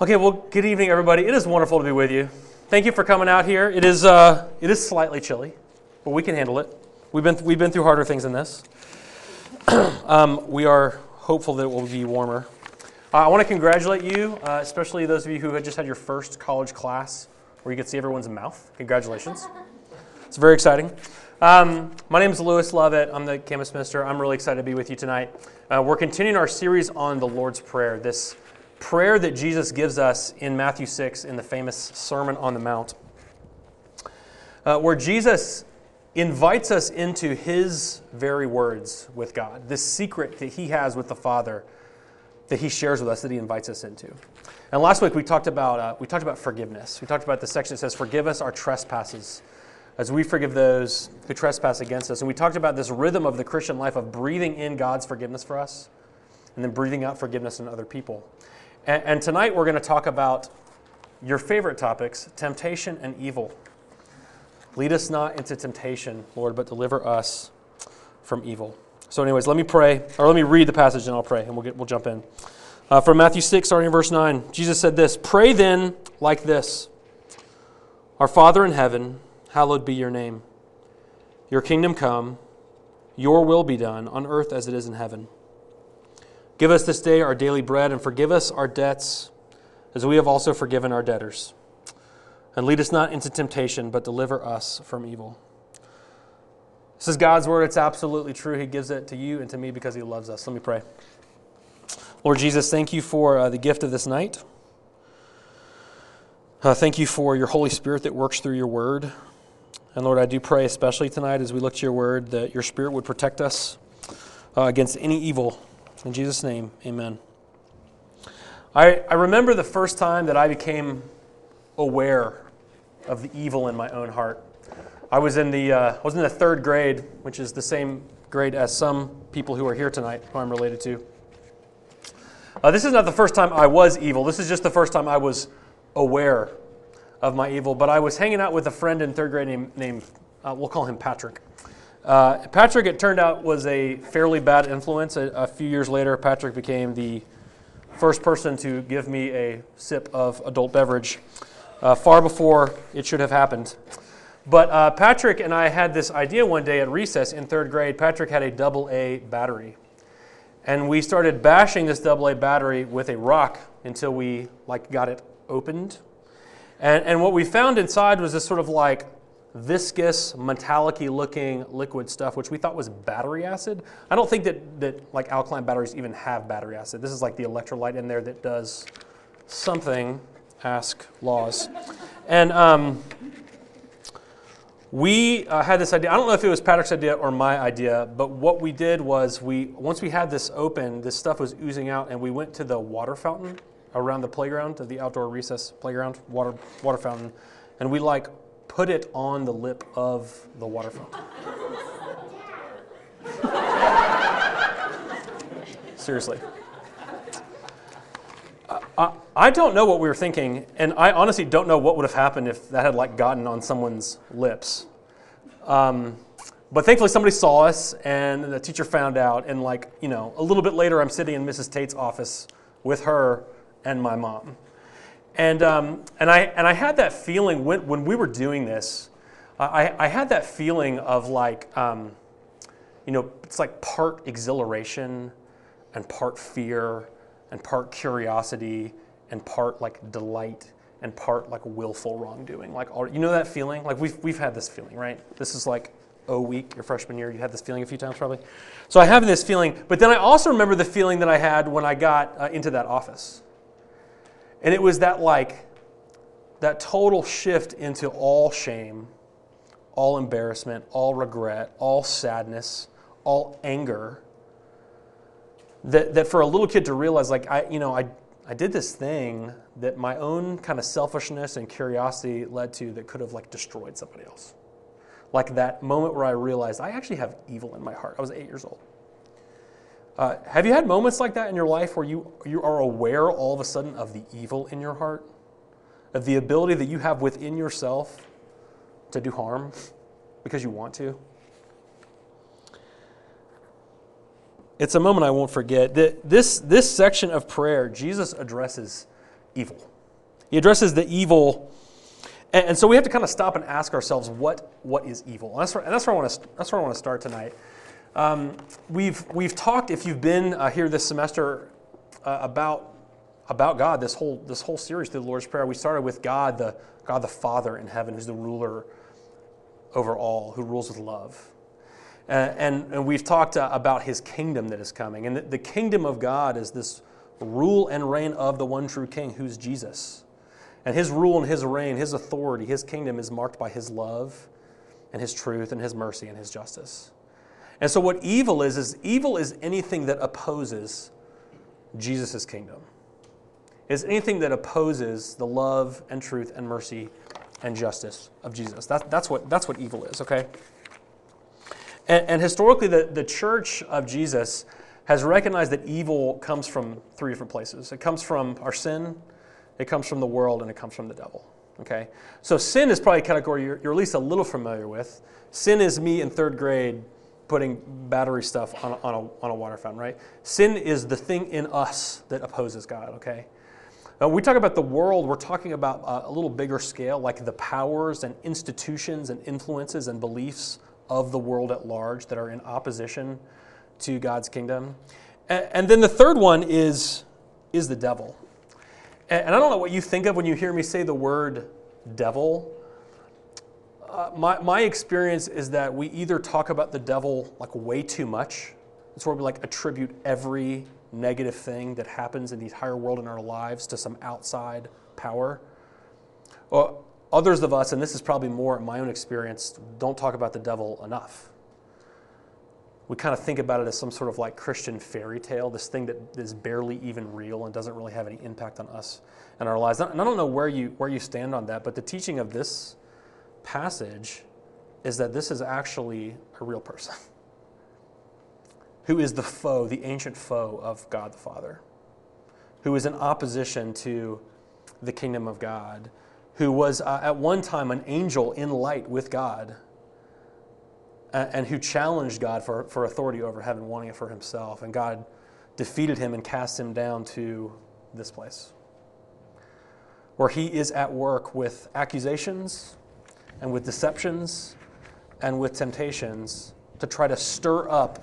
Okay, well, good evening, everybody. It is wonderful to be with you. Thank you for coming out here. It is, uh, it is slightly chilly, but we can handle it. We've been, we've been through harder things than this. um, we are hopeful that it will be warmer. Uh, I want to congratulate you, uh, especially those of you who had just had your first college class where you could see everyone's mouth. Congratulations. It's very exciting. Um, my name is Lewis Lovett. I'm the campus minister. I'm really excited to be with you tonight. Uh, we're continuing our series on the Lord's Prayer, this prayer that Jesus gives us in Matthew 6 in the famous Sermon on the Mount, uh, where Jesus invites us into his very words with God, this secret that he has with the Father that he shares with us that he invites us into. And last week we talked about uh, we talked about forgiveness. We talked about the section that says, "Forgive us our trespasses." As we forgive those who trespass against us. And we talked about this rhythm of the Christian life of breathing in God's forgiveness for us and then breathing out forgiveness in other people. And, and tonight we're going to talk about your favorite topics temptation and evil. Lead us not into temptation, Lord, but deliver us from evil. So, anyways, let me pray, or let me read the passage and I'll pray, and we'll, get, we'll jump in. Uh, from Matthew 6, starting in verse 9, Jesus said this Pray then like this Our Father in heaven, hallowed be your name. Your kingdom come, your will be done, on earth as it is in heaven. Give us this day our daily bread, and forgive us our debts, as we have also forgiven our debtors. And lead us not into temptation, but deliver us from evil. This is God's word. It's absolutely true. He gives it to you and to me because He loves us. Let me pray. Lord Jesus, thank you for uh, the gift of this night. Uh, thank you for your Holy Spirit that works through your word. And Lord, I do pray, especially tonight as we look to your word, that your Spirit would protect us uh, against any evil. In Jesus' name, amen. I, I remember the first time that I became aware of the evil in my own heart. I was in the, uh, I was in the third grade, which is the same grade as some people who are here tonight, who I'm related to. Uh, this is not the first time I was evil. This is just the first time I was aware of my evil. But I was hanging out with a friend in third grade named, named uh, we'll call him Patrick. Uh, Patrick, it turned out, was a fairly bad influence. A, a, few years later, Patrick became the first person to give me a sip of adult beverage, uh, far before it should have happened. But uh, Patrick and I had this idea one day at recess in third grade. Patrick had a double A battery. And we started bashing this double A battery with a rock until we like got it opened. And, and what we found inside was this sort of like viscous, metallic looking liquid stuff, which we thought was battery acid. I don't think that, that like alkaline batteries even have battery acid. This is like the electrolyte in there that does something. Ask laws. And um, we uh, had this idea. I don't know if it was Patrick's idea or my idea, but what we did was we once we had this open, this stuff was oozing out, and we went to the water fountain around the playground, the outdoor recess playground, water water fountain, and we like put it on the lip of the water fountain. Seriously. I, I don't know what we were thinking, and I honestly don't know what would have happened if that had like gotten on someone's lips. Um, but thankfully, somebody saw us, and the teacher found out. And like you know, a little bit later, I'm sitting in Mrs. Tate's office with her and my mom, and um, and I and I had that feeling when when we were doing this. I, I had that feeling of like, um, you know, it's like part exhilaration and part fear and part curiosity and part like delight and part like willful wrongdoing. Like you know that feeling? Like we've we've had this feeling, right? This is like O week, your freshman year. You had this feeling a few times probably. So I have this feeling, but then I also remember the feeling that I had when I got uh, into that office, and it was that like that total shift into all shame, all embarrassment, all regret, all sadness, all anger that, that for a little kid to realize, like, I, you know, I, I did this thing that my own kind of selfishness and curiosity led to that could have, like, destroyed somebody else. Like that moment where I realized I actually have evil in my heart. I was eight years old. Uh, have you had moments like that in your life where you, you are aware all of a sudden of the evil in your heart? Of the ability that you have within yourself to do harm because you want to? it's a moment I won't forget. That this, this section of prayer, Jesus addresses evil. He addresses the evil. And, and so we have to kind of stop and ask ourselves what, what is evil? And that's where, and that's where I want to, that's where I want to start tonight. Um, we've, we've talked, if you've been uh, here this semester, uh, about, about God, this whole, this whole series through the Lord's Prayer. We started with God, the, God the Father in heaven, who's the ruler over all, who rules with love. Uh, and, and we've talked uh, about his kingdom that is coming. And the, the kingdom of God is this rule and reign of the one true king, who's Jesus. And his rule and his reign, his authority, his kingdom is marked by his love and his truth and his mercy and his justice. And so, what evil is, is evil is anything that opposes Jesus' kingdom, is anything that opposes the love and truth and mercy and justice of Jesus. That, that's, what, that's what evil is, okay? And, and historically, the, the church of Jesus has recognized that evil comes from three different places it comes from our sin, it comes from the world, and it comes from the devil. Okay? So sin is probably a category you're, you're at least a little familiar with. Sin is me in third grade putting battery stuff on a, on, a, on a water fountain, right? Sin is the thing in us that opposes God, okay? When we talk about the world, we're talking about a little bigger scale, like the powers and institutions and influences and beliefs of the world at large that are in opposition to God's kingdom. And, then the third one is, is the devil. And, I don't know what you think of when you hear me say the word devil. Uh, my, my experience is that we either talk about the devil like way too much. It's where we like attribute every negative thing that happens in the entire world in our lives to some outside power. Or others of us, and this is probably more my own experience, don't talk about the devil enough we kind of think about it as some sort of like Christian fairy tale, this thing that is barely even real and doesn't really have any impact on us and our lives. And I don't know where you, where you stand on that, but the teaching of this passage is that this is actually a real person who is the foe, the ancient foe of God the Father, who is in opposition to the kingdom of God, who was uh, at one time an angel in light with God and who challenged God for, for authority over heaven, wanting it for himself. And God defeated him and cast him down to this place, where he is at work with accusations and with deceptions and with temptations to try to stir up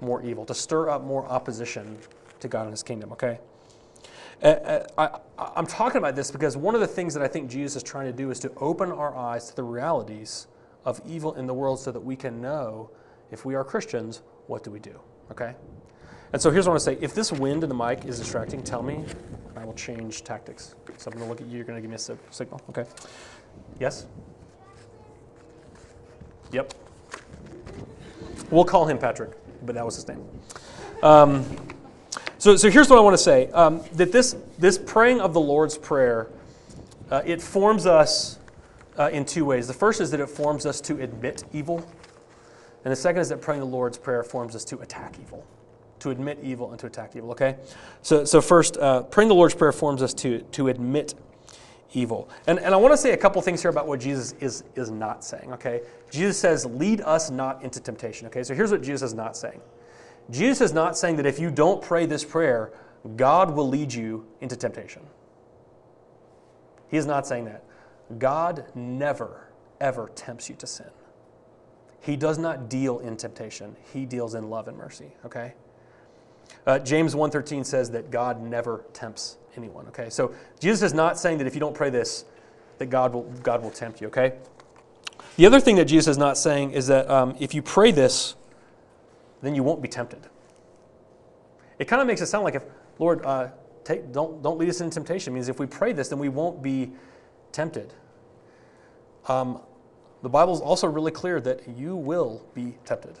more evil, to stir up more opposition to God and his kingdom, okay? Uh, uh, I, am talking about this because one of the things that I think Jesus is trying to do is to open our eyes to the realities of evil in the world so that we can know if we are Christians, what do we do? Okay? And so here's what I want to say. If this wind in the mic is distracting, tell me, and I will change tactics. So I'm going to look at you. You're going to give me a signal. Okay? Yes? Yep. We'll call him Patrick, but that was his name. Um, so, so here's what I want to say um, that this, this praying of the Lord's Prayer, uh, it forms us uh, in two ways. The first is that it forms us to admit evil, and the second is that praying the Lord's Prayer forms us to attack evil, to admit evil and to attack evil. Okay, so so first, uh, praying the Lord's Prayer forms us to to admit evil, and and I want to say a couple things here about what Jesus is is not saying. Okay, Jesus says, "Lead us not into temptation." Okay, so here's what Jesus is not saying. Jesus is not saying that if you don't pray this prayer, God will lead you into temptation. He is not saying that. God never, ever tempts you to sin. He does not deal in temptation. He deals in love and mercy, okay? Uh, James 1.13 says that God never tempts anyone, okay? So Jesus is not saying that if you don't pray this, that God will, God will tempt you, okay? The other thing that Jesus is not saying is that um, if you pray this, then you won't be tempted. It kind of makes it sound like if, Lord, uh, take, don't, don't lead us into temptation. It means if we pray this, then we won't be tempted. Um, the Bible is also really clear that you will be tempted.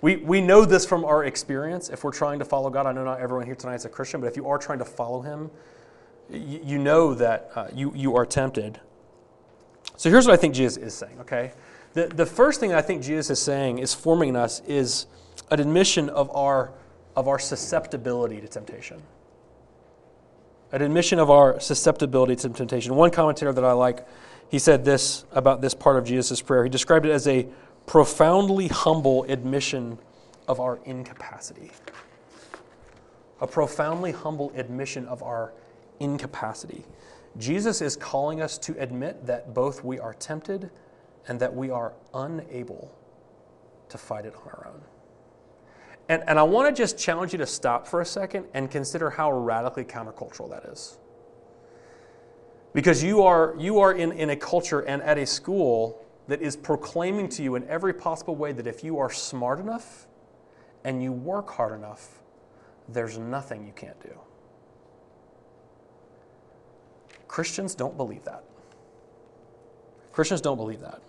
We, we know this from our experience. If we're trying to follow God, I know not everyone here tonight is a Christian, but if you are trying to follow Him, you, you know that uh, you, you are tempted. So here's what I think Jesus is saying, okay? The, the first thing I think Jesus is saying is forming in us is an admission of our, of our susceptibility to temptation an admission of our susceptibility to temptation. One commentator that I like, he said this about this part of Jesus' prayer. He described it as a profoundly humble admission of our incapacity. A profoundly humble admission of our incapacity. Jesus is calling us to admit that both we are tempted and that we are unable to fight it on our own. And, and I want to just challenge you to stop for a second and consider how radically countercultural that is. Because you are, you are in, in a culture and at a school that is proclaiming to you in every possible way that if you are smart enough and you work hard enough, there's nothing you can't do. Christians don't believe that. Christians don't believe that.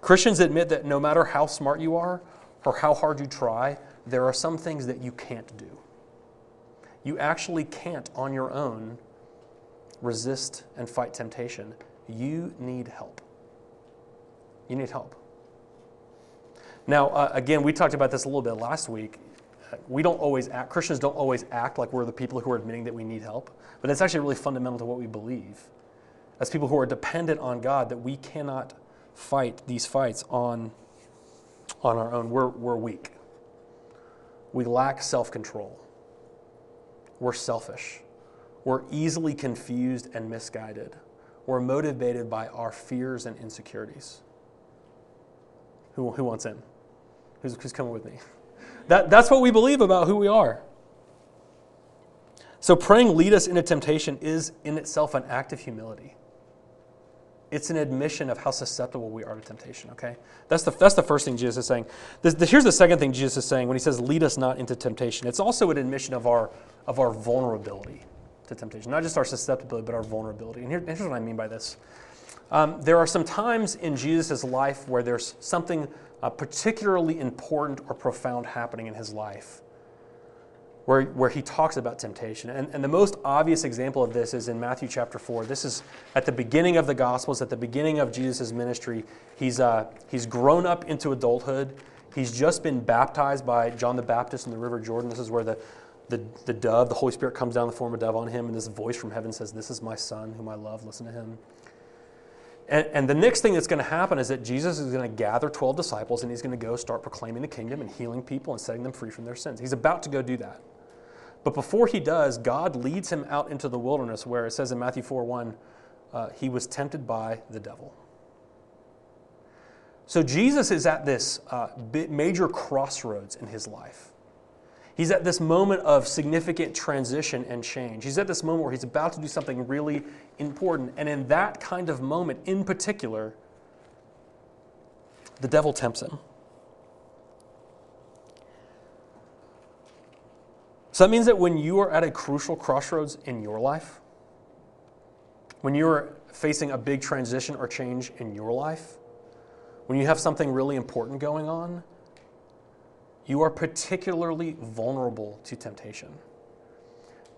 Christians admit that no matter how smart you are or how hard you try, there are some things that you can't do. You actually can't, on your own, resist and fight temptation. You need help. You need help. Now, uh, again, we talked about this a little bit last week. We don't always act, Christians don't always act like we're the people who are admitting that we need help, but it's actually really fundamental to what we believe. As people who are dependent on God, that we cannot fight these fights on, on our own. We're, we're weak. We lack self control. We're selfish. We're easily confused and misguided. We're motivated by our fears and insecurities. Who, who wants in? Who's, who's coming with me? That, that's what we believe about who we are. So, praying lead us into temptation is in itself an act of humility. It's an admission of how susceptible we are to temptation, okay? That's the, that's the first thing Jesus is saying. Here's the second thing Jesus is saying when he says, lead us not into temptation. It's also an admission of our, of our vulnerability to temptation, not just our susceptibility, but our vulnerability. And here, here's what I mean by this. Um, there are some times in Jesus' life where there's something uh, particularly important or profound happening in his life where, where he talks about temptation. And, and the most obvious example of this is in Matthew chapter 4. This is at the beginning of the Gospels, at the beginning of Jesus' ministry. He's, uh, he's grown up into adulthood. He's just been baptized by John the Baptist in the River Jordan. This is where the, the, the dove, the Holy Spirit comes down in the form of a dove on him, and this voice from heaven says, This is my son whom I love, listen to him. And, and, the next thing that's going to happen is that Jesus is going to gather 12 disciples and he's going to go start proclaiming the kingdom and healing people and setting them free from their sins. He's about to go do that. But before he does, God leads him out into the wilderness where it says in Matthew 4 1, uh, he was tempted by the devil. So Jesus is at this uh, major crossroads in his life. He's at this moment of significant transition and change. He's at this moment where he's about to do something really important. And in that kind of moment, in particular, the devil tempts him. So that means that when you are at a crucial crossroads in your life, when you're facing a big transition or change in your life, when you have something really important going on, you are particularly vulnerable to temptation.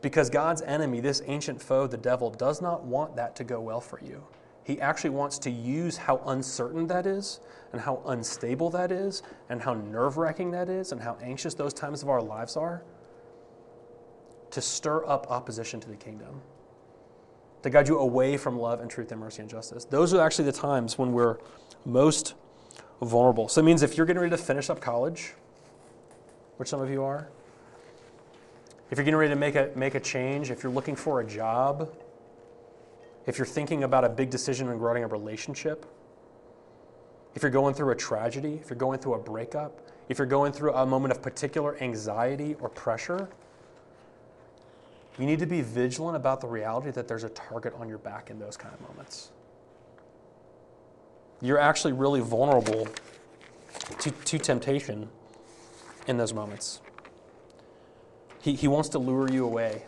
Because God's enemy, this ancient foe, the devil, does not want that to go well for you. He actually wants to use how uncertain that is, and how unstable that is, and how nerve wracking that is, and how anxious those times of our lives are to stir up opposition to the kingdom, to guide you away from love and truth and mercy and justice. Those are actually the times when we're most vulnerable. So it means if you're getting ready to finish up college, which some of you are, if you're getting ready to make a, make a change, if you're looking for a job, if you're thinking about a big decision regarding a relationship, if you're going through a tragedy, if you're going through a breakup, if you're going through a moment of particular anxiety or pressure, you need to be vigilant about the reality that there's a target on your back in those kind of moments. You're actually really vulnerable to, to temptation in those moments. He, he wants to lure you away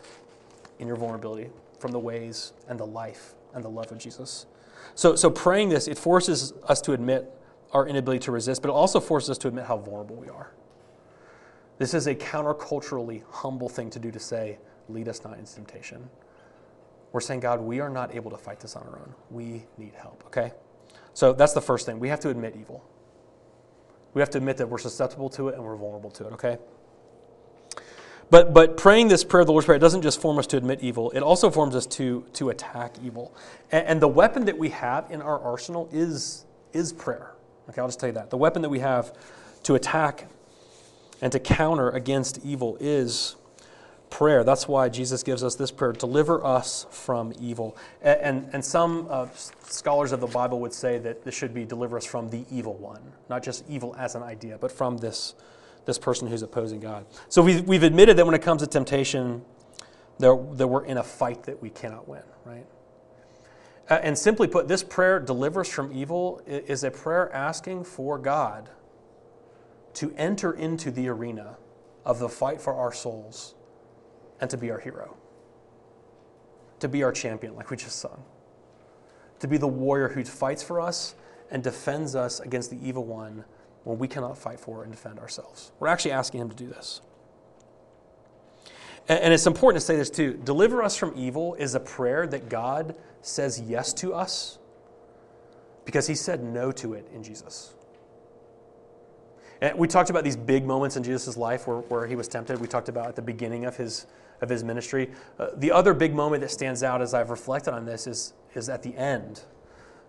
in your vulnerability from the ways and the life and the love of Jesus. So, so praying this, it forces us to admit our inability to resist, but it also forces us to admit how vulnerable we are. This is a counterculturally humble thing to do to say, lead us not into temptation. We're saying, God, we are not able to fight this on our own. We need help, okay? So that's the first thing. We have to admit evil. We have to admit that we're susceptible to it and we're vulnerable to it, okay? But, but praying this prayer the Lord's Prayer doesn't just form us to admit evil, it also forms us to, to attack evil. And, and the weapon that we have in our arsenal is, is prayer. Okay, I'll just tell you that. The weapon that we have to attack and to counter against evil is prayer. That's why Jesus gives us this prayer deliver us from evil. And, and, and some uh, scholars of the Bible would say that this should be deliver us from the evil one, not just evil as an idea, but from this, this person who's opposing God. So we've, we've admitted that when it comes to temptation, that, that we're in a fight that we cannot win, right? And simply put, this prayer, deliver us from evil, is a prayer asking for God to enter into the arena of the fight for our souls and to be our hero, to be our champion, like we just sung, to be the warrior who fights for us and defends us against the evil one when we cannot fight for and defend ourselves. We're actually asking him to do this. And it's important to say this too. Deliver us from evil is a prayer that God says yes to us because he said no to it in Jesus. And we talked about these big moments in Jesus' life where, where he was tempted. We talked about at the beginning of his, of his ministry. Uh, the other big moment that stands out as I've reflected on this is, is at the end,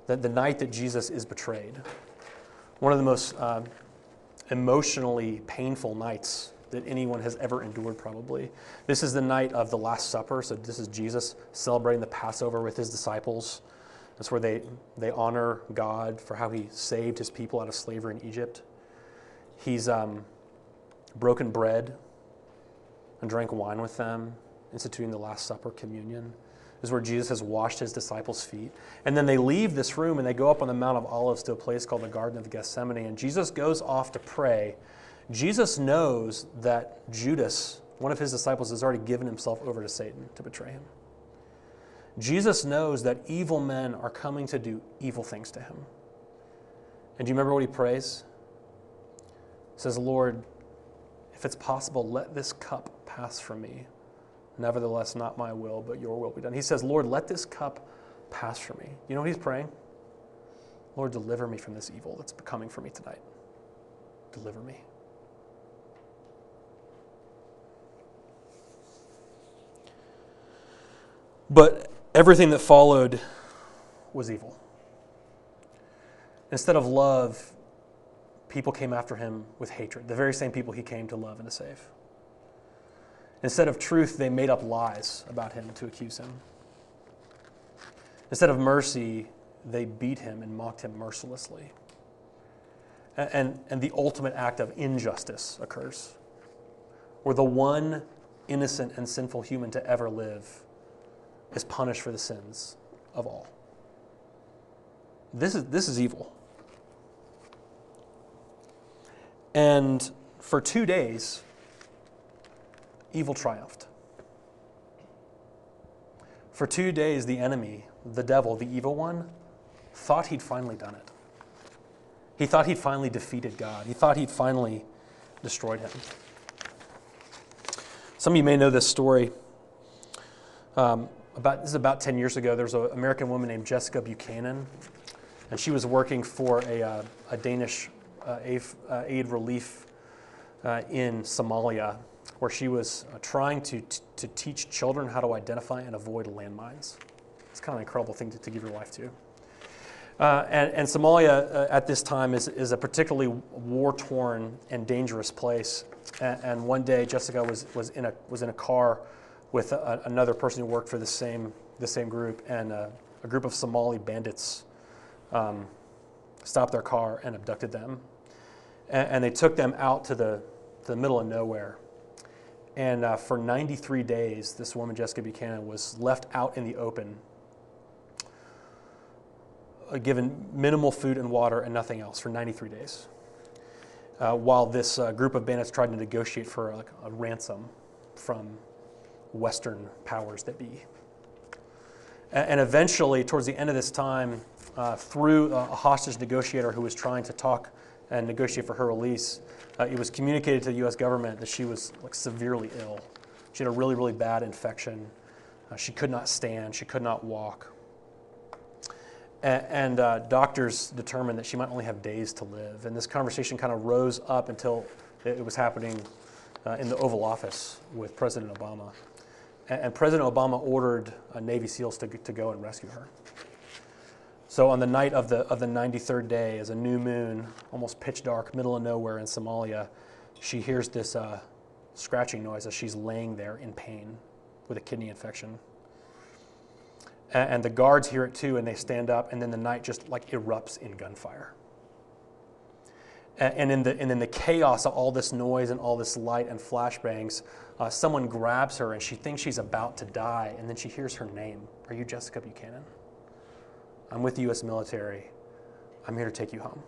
the, the night that Jesus is betrayed. One of the most uh, emotionally painful nights that anyone has ever endured, probably. This is the night of the Last Supper. So, this is Jesus celebrating the Passover with his disciples. That's where they, they honor God for how he saved his people out of slavery in Egypt. He's um, broken bread and drank wine with them, instituting the Last Supper communion. This is where Jesus has washed his disciples' feet. And then they leave this room and they go up on the Mount of Olives to a place called the Garden of Gethsemane. And Jesus goes off to pray Jesus knows that Judas, one of his disciples, has already given himself over to Satan to betray him. Jesus knows that evil men are coming to do evil things to him. And do you remember what he prays? He says, Lord, if it's possible, let this cup pass from me. Nevertheless, not my will, but your will be done. He says, Lord, let this cup pass from me. You know what he's praying? Lord, deliver me from this evil that's coming for me tonight. Deliver me. But everything that followed was evil. Instead of love, people came after him with hatred, the very same people he came to love and to save. Instead of truth, they made up lies about him to accuse him. Instead of mercy, they beat him and mocked him mercilessly. And, and, and the ultimate act of injustice occurs, where the one innocent and sinful human to ever live is punished for the sins of all. This is, this is evil. And for two days, evil triumphed. For two days, the enemy, the devil, the evil one, thought he'd finally done it. He thought he'd finally defeated God. He thought he'd finally destroyed him. Some of you may know this story. Um, about this is about 10 years ago. There was an American woman named Jessica Buchanan, and she was working for a, uh, a Danish uh, aid, uh, aid, relief uh, in Somalia, where she was uh, trying to, t- to teach children how to identify and avoid landmines. It's kind of an incredible thing to, to give your life to. Uh, and, and, Somalia uh, at this time is, is a particularly war torn and dangerous place. And, and, one day, Jessica was, was, in a, was in a car with a, another person who worked for the same, the same group, and a, group of Somali bandits um, stopped their car and abducted them. And, and, they took them out to the, to the middle of nowhere. And uh, for 93 days, this woman, Jessica Buchanan, was left out in the open, uh, given minimal food and water and nothing else for 93 days. Uh, while this uh, group of bandits tried to negotiate for like, a ransom from Western powers that be. And eventually, towards the end of this time, uh, through a hostage negotiator who was trying to talk and negotiate for her release, uh, it was communicated to the U.S. government that she was like severely ill. She had a really, really bad infection. Uh, she could not stand. She could not walk. And, and uh, doctors determined that she might only have days to live. And this conversation kind of rose up until it was happening uh, in the Oval Office with President Obama and President Obama ordered Navy SEALs to, to go and rescue her. So on the night of the, of the 93rd day, as a new moon, almost pitch dark, middle of nowhere in Somalia, she hears this, uh, scratching noise as she's laying there in pain with a kidney infection. And, and the guards hear it too, and they stand up, and then the night just like erupts in gunfire. And, and in the, and in the chaos of all this noise and all this light and flashbangs, uh, someone grabs her and she thinks she's about to die, and then she hears her name Are you Jessica Buchanan? I'm with the U.S. military. I'm here to take you home.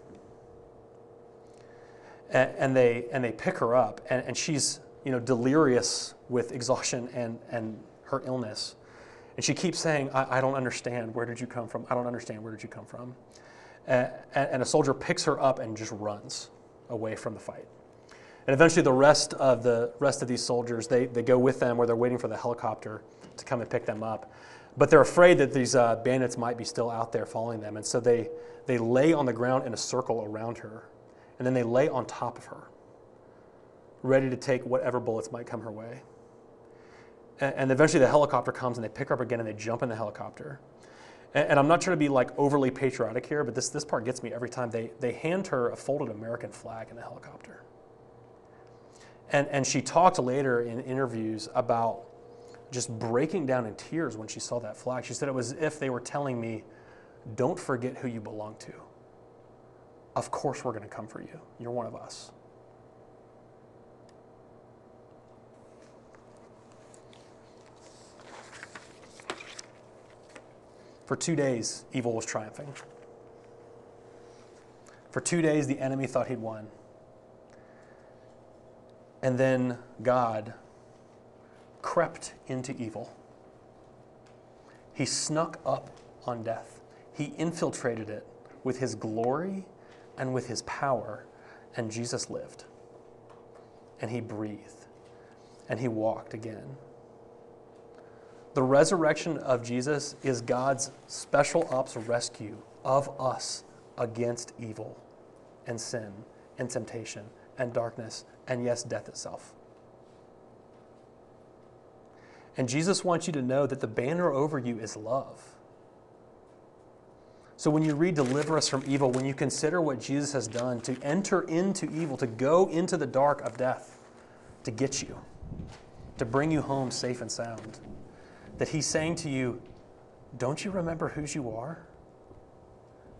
And, and they, and they pick her up, and, and she's you know, delirious with exhaustion and, and her illness. And she keeps saying, I, I don't understand. Where did you come from? I don't understand. Where did you come from? And, and a soldier picks her up and just runs away from the fight. And eventually, the rest of the rest of these soldiers they, they go with them, where they're waiting for the helicopter to come and pick them up. But they're afraid that these uh, bandits might be still out there following them, and so they they lay on the ground in a circle around her, and then they lay on top of her, ready to take whatever bullets might come her way. And, and eventually, the helicopter comes, and they pick her up again, and they jump in the helicopter. And, and I'm not trying to be like overly patriotic here, but this this part gets me every time. They they hand her a folded American flag in the helicopter. And, and she talked later in interviews about just breaking down in tears when she saw that flag. She said it was as if they were telling me, don't forget who you belong to. Of course, we're going to come for you. You're one of us. For two days, evil was triumphing. For two days, the enemy thought he'd won. And then God crept into evil. He snuck up on death. He infiltrated it with his glory and with his power, and Jesus lived. And he breathed. And he walked again. The resurrection of Jesus is God's special ops rescue of us against evil and sin and temptation and darkness and, yes, death itself. And Jesus wants you to know that the banner over you is love. So when you read Deliver Us from Evil, when you consider what Jesus has done to enter into evil, to go into the dark of death, to get you, to bring you home safe and sound, that He's saying to you, Don't you remember whose you are?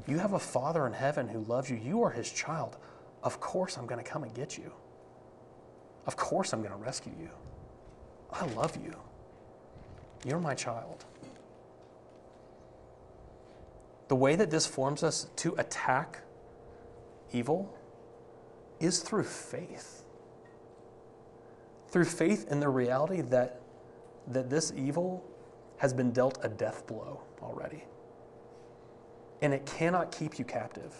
You have a Father in heaven who loves you. You are His child. Of course, I'm going to come and get you. Of course, I'm going to rescue you. I love you. You're my child. The way that this forms us to attack evil is through faith. Through faith in the reality that, that this evil has been dealt a death blow already. And it cannot keep you captive.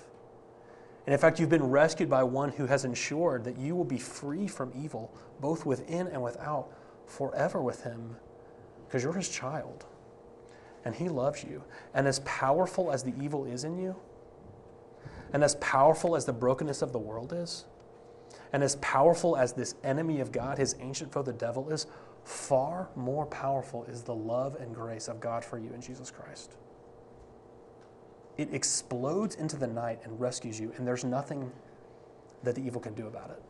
And in fact, you've been rescued by one who has ensured that you will be free from evil, both within and without, forever with him, because you're his child. And he loves you. And as powerful as the evil is in you, and as powerful as the brokenness of the world is, and as powerful as this enemy of God, his ancient foe, the devil, is, far more powerful is the love and grace of God for you in Jesus Christ it explodes into the night and rescues you, and there's nothing that the evil can do about it.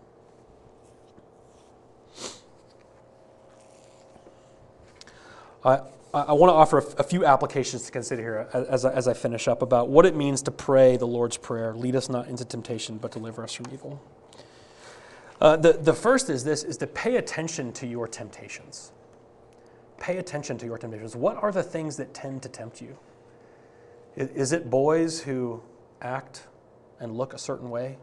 I, I want to offer a, few applications to consider here as, as I finish up about what it means to pray the Lord's Prayer lead us not into temptation, but deliver us from evil. Uh, the, the first is this is to pay attention to your temptations. Pay attention to your temptations. What are the things that tend to tempt you? Is it boys who act and look a certain way?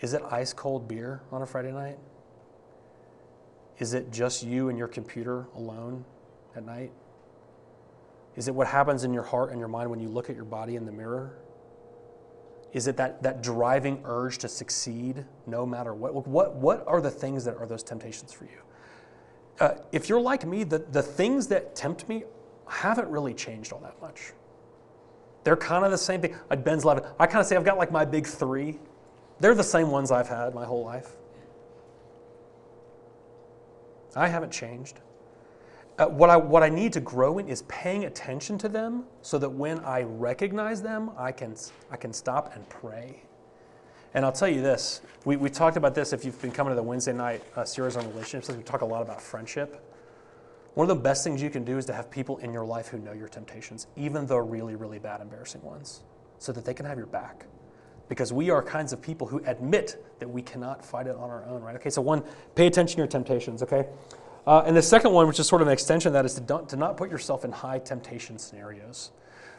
Is it ice cold beer on a Friday night? Is it just you and your computer alone at night? Is it what happens in your heart and your mind when you look at your body in the mirror? Is it that, that driving urge to succeed no matter what? What, what are the things that are those temptations for you? Uh, if you're like me, the, the things that tempt me haven't really changed all that much. They're kind of the same thing. Like Ben's Levin, I kind of say I've got like my big three. They're the same ones I've had my whole life. I haven't changed. Uh, what, I, what I need to grow in is paying attention to them so that when I recognize them, I can, I can stop and pray. And I'll tell you this we, we talked about this if you've been coming to the Wednesday night uh, series on relationships, we talk a lot about friendship. One of the best things you can do is to have people in your life who know your temptations, even the really, really bad, embarrassing ones, so that they can have your back. Because we are kinds of people who admit that we cannot fight it on our own, right? Okay, so one, pay attention to your temptations, okay? Uh, and the second one, which is sort of an extension of that, is to, don't, to not put yourself in high temptation scenarios.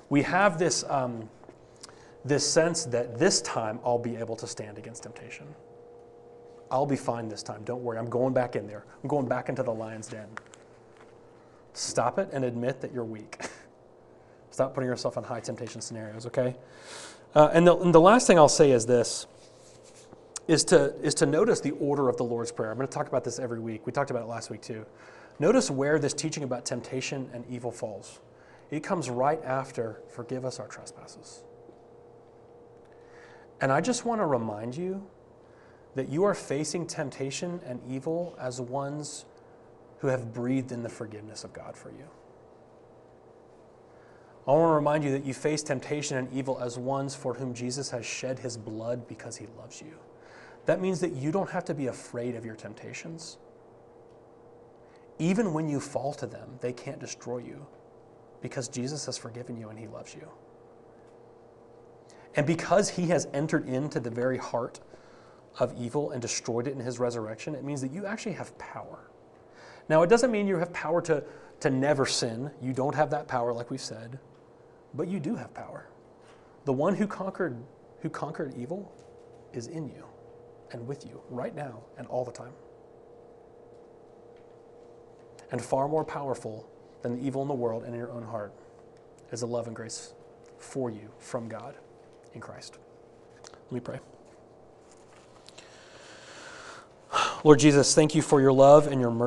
We have this, um, this sense that this time I'll be able to stand against temptation. I'll be fine this time. Don't worry. I'm going back in there. I'm going back into the lion's den. Stop it and admit that you're weak. Stop putting yourself in high temptation scenarios, okay? Uh, and, the, and the last thing I'll say is this is to, is to notice the order of the Lord's Prayer. I'm going to talk about this every week. We talked about it last week too. Notice where this teaching about temptation and evil falls. It comes right after, forgive us our trespasses. And I just want to remind you that you are facing temptation and evil as ones who have breathed in the forgiveness of God for you. I want to remind you that you face temptation and evil as ones for whom Jesus has shed his blood because he loves you. That means that you don't have to be afraid of your temptations. Even when you fall to them, they can't destroy you because Jesus has forgiven you and he loves you. And because he has entered into the very heart of evil and destroyed it in his resurrection, it means that you actually have power. Now, it doesn't mean you have power to, to never sin. You don't have that power, like we've said, but you do have power. The one who conquered, who conquered evil is in you and with you right now and all the time. And far more powerful than the evil in the world and in your own heart is the love and grace for you from God in Christ. Let me pray. Lord Jesus, thank you for your love and your mercy.